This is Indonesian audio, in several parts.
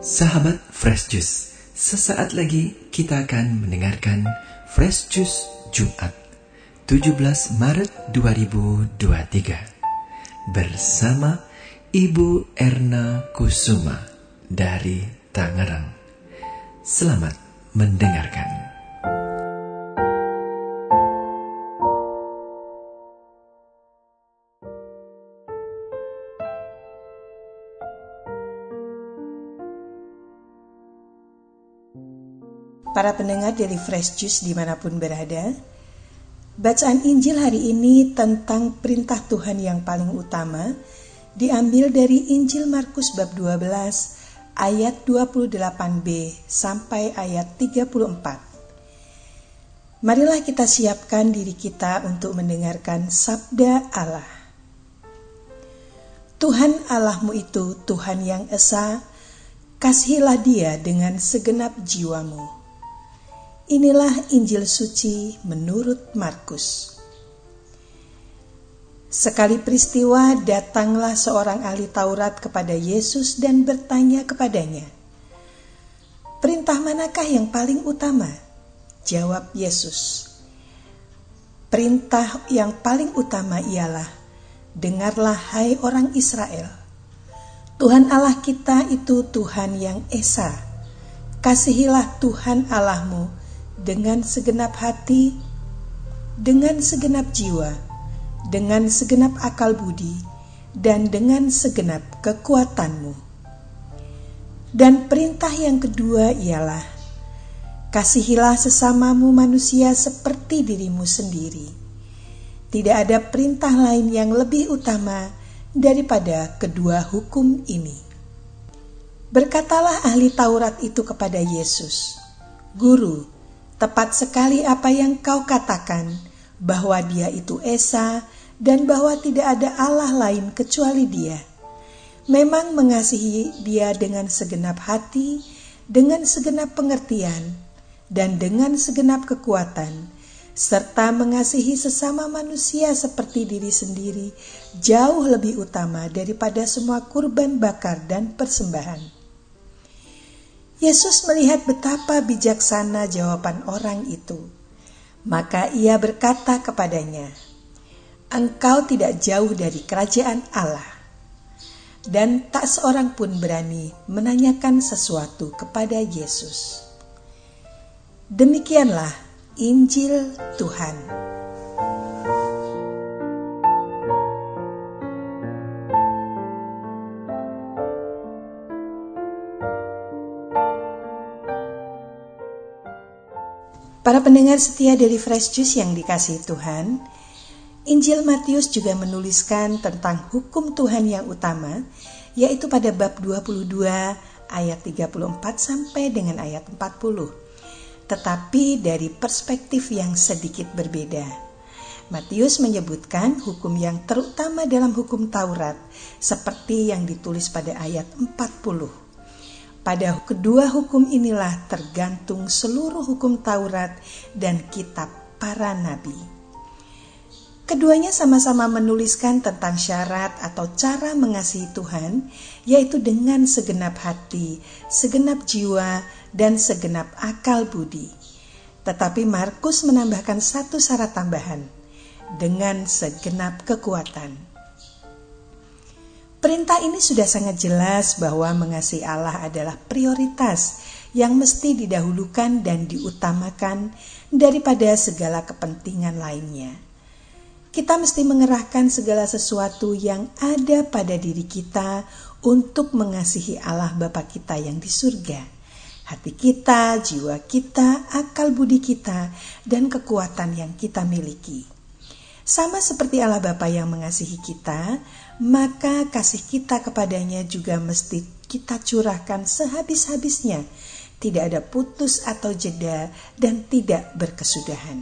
Sahabat Fresh Juice, sesaat lagi kita akan mendengarkan Fresh Juice Jumat 17 Maret 2023 bersama Ibu Erna Kusuma dari Tangerang. Selamat mendengarkan. Para pendengar dari Fresh Juice di mana pun berada, bacaan Injil hari ini tentang perintah Tuhan yang paling utama diambil dari Injil Markus bab 12 ayat 28b sampai ayat 34. Marilah kita siapkan diri kita untuk mendengarkan sabda Allah. Tuhan Allahmu itu Tuhan yang esa, kasihilah dia dengan segenap jiwamu Inilah Injil suci menurut Markus. Sekali peristiwa datanglah seorang ahli Taurat kepada Yesus dan bertanya kepadanya, "Perintah manakah yang paling utama?" Jawab Yesus, "Perintah yang paling utama ialah: Dengarlah, hai orang Israel, Tuhan Allah kita itu Tuhan yang esa. Kasihilah Tuhan Allahmu dengan segenap hati, dengan segenap jiwa, dengan segenap akal budi, dan dengan segenap kekuatanmu. Dan perintah yang kedua ialah: kasihilah sesamamu manusia seperti dirimu sendiri. Tidak ada perintah lain yang lebih utama daripada kedua hukum ini. Berkatalah ahli Taurat itu kepada Yesus, "Guru, Tepat sekali apa yang kau katakan, bahwa Dia itu Esa dan bahwa tidak ada Allah lain kecuali Dia. Memang mengasihi Dia dengan segenap hati, dengan segenap pengertian, dan dengan segenap kekuatan, serta mengasihi sesama manusia seperti diri sendiri jauh lebih utama daripada semua kurban bakar dan persembahan. Yesus melihat betapa bijaksana jawaban orang itu. Maka ia berkata kepadanya, "Engkau tidak jauh dari kerajaan Allah." Dan tak seorang pun berani menanyakan sesuatu kepada Yesus. Demikianlah Injil Tuhan. Para pendengar setia dari Fresh Juice yang dikasih Tuhan, Injil Matius juga menuliskan tentang hukum Tuhan yang utama, yaitu pada bab 22 ayat 34 sampai dengan ayat 40. Tetapi dari perspektif yang sedikit berbeda. Matius menyebutkan hukum yang terutama dalam hukum Taurat seperti yang ditulis pada ayat 40 pada kedua hukum inilah tergantung seluruh hukum Taurat dan kitab para nabi. Keduanya sama-sama menuliskan tentang syarat atau cara mengasihi Tuhan, yaitu dengan segenap hati, segenap jiwa, dan segenap akal budi. Tetapi Markus menambahkan satu syarat tambahan, dengan segenap kekuatan. Perintah ini sudah sangat jelas bahwa mengasihi Allah adalah prioritas yang mesti didahulukan dan diutamakan daripada segala kepentingan lainnya. Kita mesti mengerahkan segala sesuatu yang ada pada diri kita untuk mengasihi Allah Bapa kita yang di surga. Hati kita, jiwa kita, akal budi kita, dan kekuatan yang kita miliki. Sama seperti Allah Bapa yang mengasihi kita, maka kasih kita kepadanya juga mesti kita curahkan sehabis-habisnya, tidak ada putus atau jeda, dan tidak berkesudahan.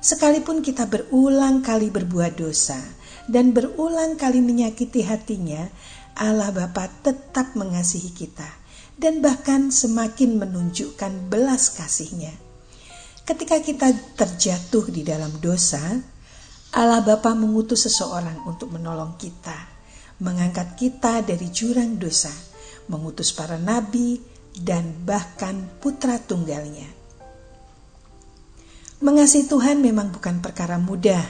Sekalipun kita berulang kali berbuat dosa dan berulang kali menyakiti hatinya, Allah Bapa tetap mengasihi kita dan bahkan semakin menunjukkan belas kasihnya. Ketika kita terjatuh di dalam dosa, Allah Bapa mengutus seseorang untuk menolong kita, mengangkat kita dari jurang dosa, mengutus para nabi, dan bahkan putra tunggalnya. Mengasihi Tuhan memang bukan perkara mudah.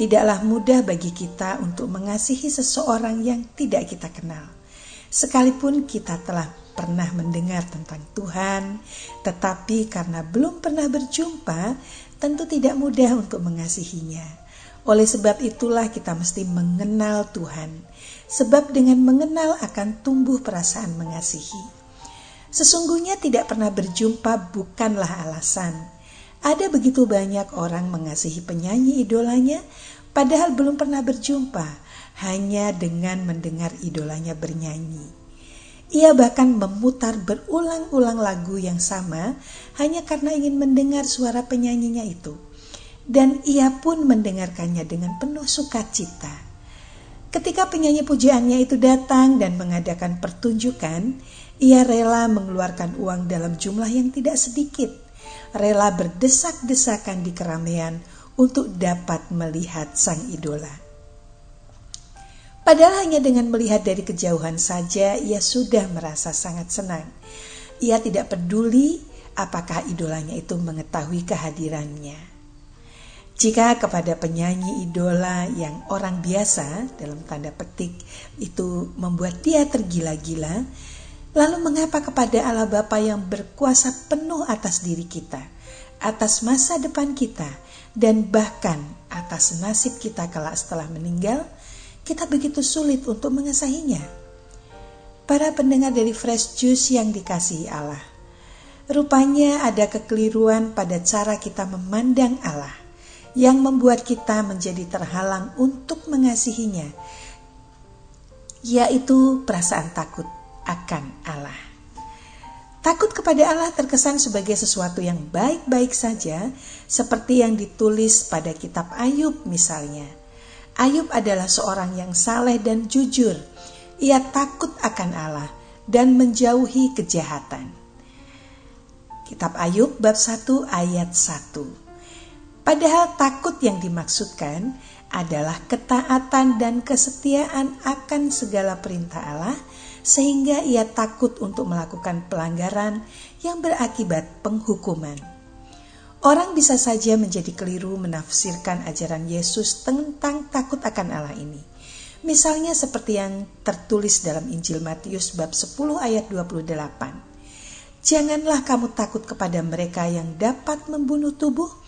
Tidaklah mudah bagi kita untuk mengasihi seseorang yang tidak kita kenal. Sekalipun kita telah pernah mendengar tentang Tuhan, tetapi karena belum pernah berjumpa, tentu tidak mudah untuk mengasihinya. Oleh sebab itulah kita mesti mengenal Tuhan, sebab dengan mengenal akan tumbuh perasaan mengasihi. Sesungguhnya tidak pernah berjumpa bukanlah alasan. Ada begitu banyak orang mengasihi penyanyi idolanya, padahal belum pernah berjumpa, hanya dengan mendengar idolanya bernyanyi. Ia bahkan memutar berulang-ulang lagu yang sama hanya karena ingin mendengar suara penyanyinya itu. Dan ia pun mendengarkannya dengan penuh sukacita. Ketika penyanyi pujiannya itu datang dan mengadakan pertunjukan, ia rela mengeluarkan uang dalam jumlah yang tidak sedikit. Rela berdesak-desakan di keramaian untuk dapat melihat sang idola. Padahal hanya dengan melihat dari kejauhan saja ia sudah merasa sangat senang. Ia tidak peduli apakah idolanya itu mengetahui kehadirannya. Jika kepada penyanyi idola yang orang biasa dalam tanda petik itu membuat dia tergila-gila, lalu mengapa kepada Allah Bapa yang berkuasa penuh atas diri kita, atas masa depan kita, dan bahkan atas nasib kita kelak setelah meninggal, kita begitu sulit untuk mengasahinya. Para pendengar dari Fresh Juice yang dikasihi Allah, rupanya ada kekeliruan pada cara kita memandang Allah yang membuat kita menjadi terhalang untuk mengasihinya, yaitu perasaan takut akan Allah. Takut kepada Allah terkesan sebagai sesuatu yang baik-baik saja, seperti yang ditulis pada Kitab Ayub, misalnya Ayub adalah seorang yang saleh dan jujur. Ia takut akan Allah dan menjauhi kejahatan. Kitab Ayub bab 1 ayat 1. Padahal takut yang dimaksudkan adalah ketaatan dan kesetiaan akan segala perintah Allah sehingga ia takut untuk melakukan pelanggaran yang berakibat penghukuman. Orang bisa saja menjadi keliru menafsirkan ajaran Yesus tentang takut akan Allah ini. Misalnya seperti yang tertulis dalam Injil Matius bab 10 ayat 28. Janganlah kamu takut kepada mereka yang dapat membunuh tubuh,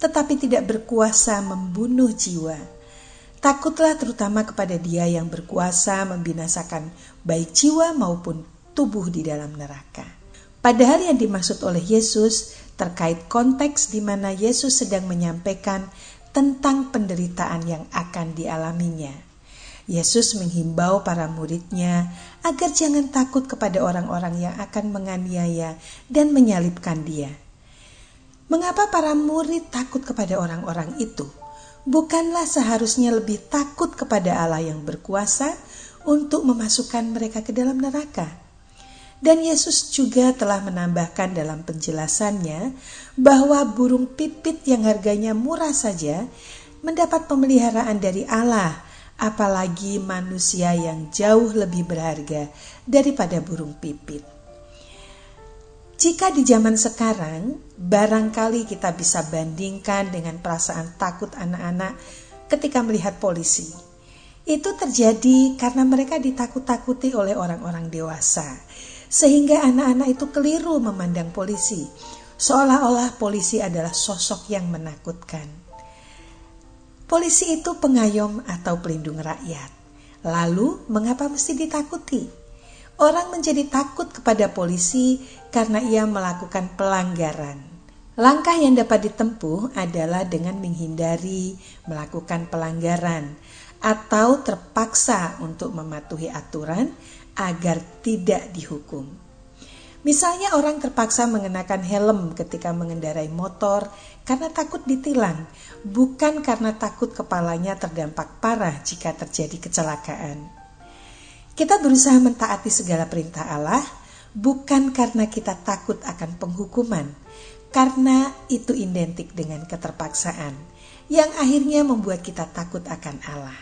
tetapi tidak berkuasa membunuh jiwa. Takutlah terutama kepada dia yang berkuasa membinasakan baik jiwa maupun tubuh di dalam neraka. Padahal yang dimaksud oleh Yesus terkait konteks di mana Yesus sedang menyampaikan tentang penderitaan yang akan dialaminya. Yesus menghimbau para muridnya agar jangan takut kepada orang-orang yang akan menganiaya dan menyalibkan dia. Mengapa para murid takut kepada orang-orang itu? Bukanlah seharusnya lebih takut kepada Allah yang berkuasa untuk memasukkan mereka ke dalam neraka? Dan Yesus juga telah menambahkan dalam penjelasannya bahwa burung pipit yang harganya murah saja mendapat pemeliharaan dari Allah, apalagi manusia yang jauh lebih berharga daripada burung pipit. Jika di zaman sekarang, barangkali kita bisa bandingkan dengan perasaan takut anak-anak ketika melihat polisi. Itu terjadi karena mereka ditakut-takuti oleh orang-orang dewasa sehingga anak-anak itu keliru memandang polisi, seolah-olah polisi adalah sosok yang menakutkan. Polisi itu pengayom atau pelindung rakyat. Lalu, mengapa mesti ditakuti? Orang menjadi takut kepada polisi karena ia melakukan pelanggaran. Langkah yang dapat ditempuh adalah dengan menghindari melakukan pelanggaran atau terpaksa untuk mematuhi aturan agar tidak dihukum. Misalnya orang terpaksa mengenakan helm ketika mengendarai motor karena takut ditilang, bukan karena takut kepalanya terdampak parah jika terjadi kecelakaan. Kita berusaha mentaati segala perintah Allah bukan karena kita takut akan penghukuman, karena itu identik dengan keterpaksaan yang akhirnya membuat kita takut akan Allah.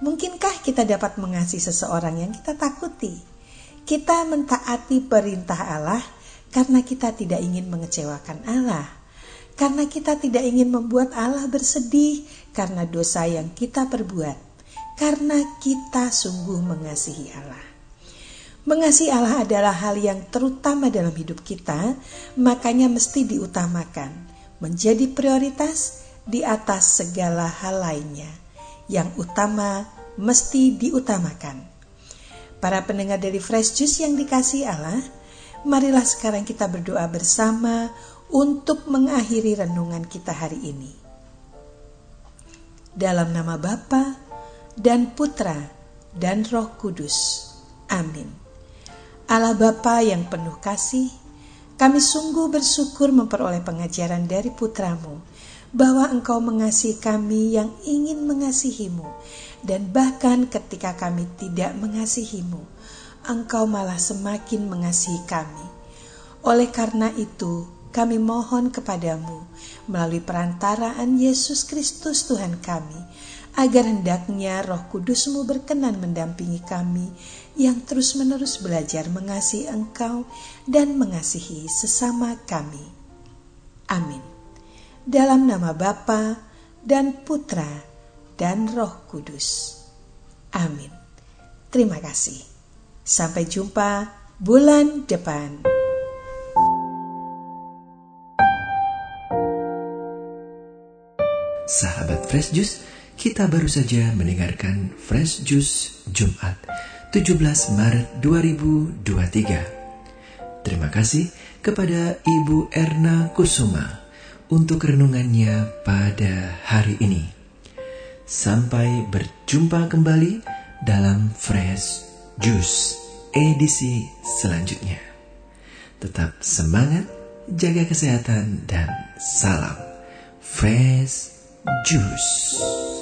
Mungkinkah kita dapat mengasihi seseorang yang kita takuti? Kita mentaati perintah Allah karena kita tidak ingin mengecewakan Allah, karena kita tidak ingin membuat Allah bersedih karena dosa yang kita perbuat, karena kita sungguh mengasihi Allah. Mengasihi Allah adalah hal yang terutama dalam hidup kita, makanya mesti diutamakan, menjadi prioritas di atas segala hal lainnya. Yang utama mesti diutamakan. Para pendengar dari Fresh Juice yang dikasih Allah, marilah sekarang kita berdoa bersama untuk mengakhiri renungan kita hari ini. Dalam nama Bapa dan Putra dan Roh Kudus. Amin. Allah Bapa yang penuh kasih, kami sungguh bersyukur memperoleh pengajaran dari putramu bahwa engkau mengasihi kami yang ingin mengasihimu dan bahkan ketika kami tidak mengasihimu, engkau malah semakin mengasihi kami. Oleh karena itu, kami mohon kepadamu melalui perantaraan Yesus Kristus Tuhan kami, agar hendaknya roh kudusmu berkenan mendampingi kami yang terus-menerus belajar mengasihi engkau dan mengasihi sesama kami. Amin dalam nama Bapa dan Putra dan Roh Kudus. Amin. Terima kasih. Sampai jumpa bulan depan. Sahabat Fresh Juice, kita baru saja mendengarkan Fresh Juice Jumat 17 Maret 2023. Terima kasih kepada Ibu Erna Kusuma untuk renungannya pada hari ini. Sampai berjumpa kembali dalam Fresh Juice edisi selanjutnya. Tetap semangat, jaga kesehatan, dan salam Fresh Juice.